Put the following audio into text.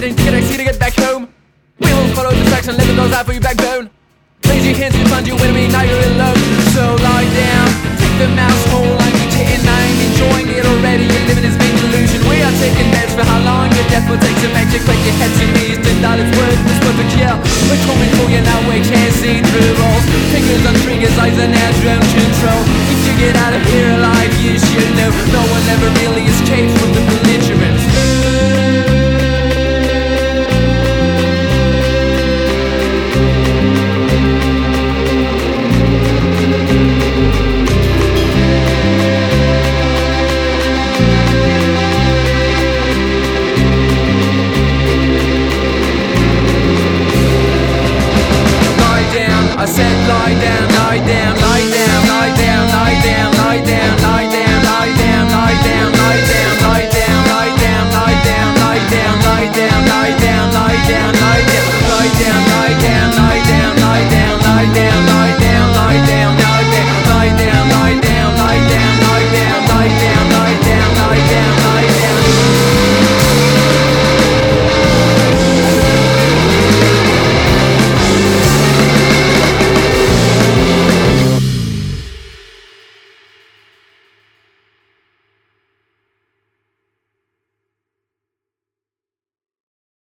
Get in, get XC to get back home. We will follow the tracks and let the doors out for your backbone. Raise your hands in find you with me, now you're alone. So lie down, take the mouse hole, I'm eating, I'm enjoying it already. You're living this big delusion. We are taking bets for how long your death will take some magic. Break your head to knees, denial it's worth, it's worth a kill. We're coming for you now, we can't see through walls. Fingers on triggers, eyes on air, drone control. I said lie down, lie down, lie down, lie down.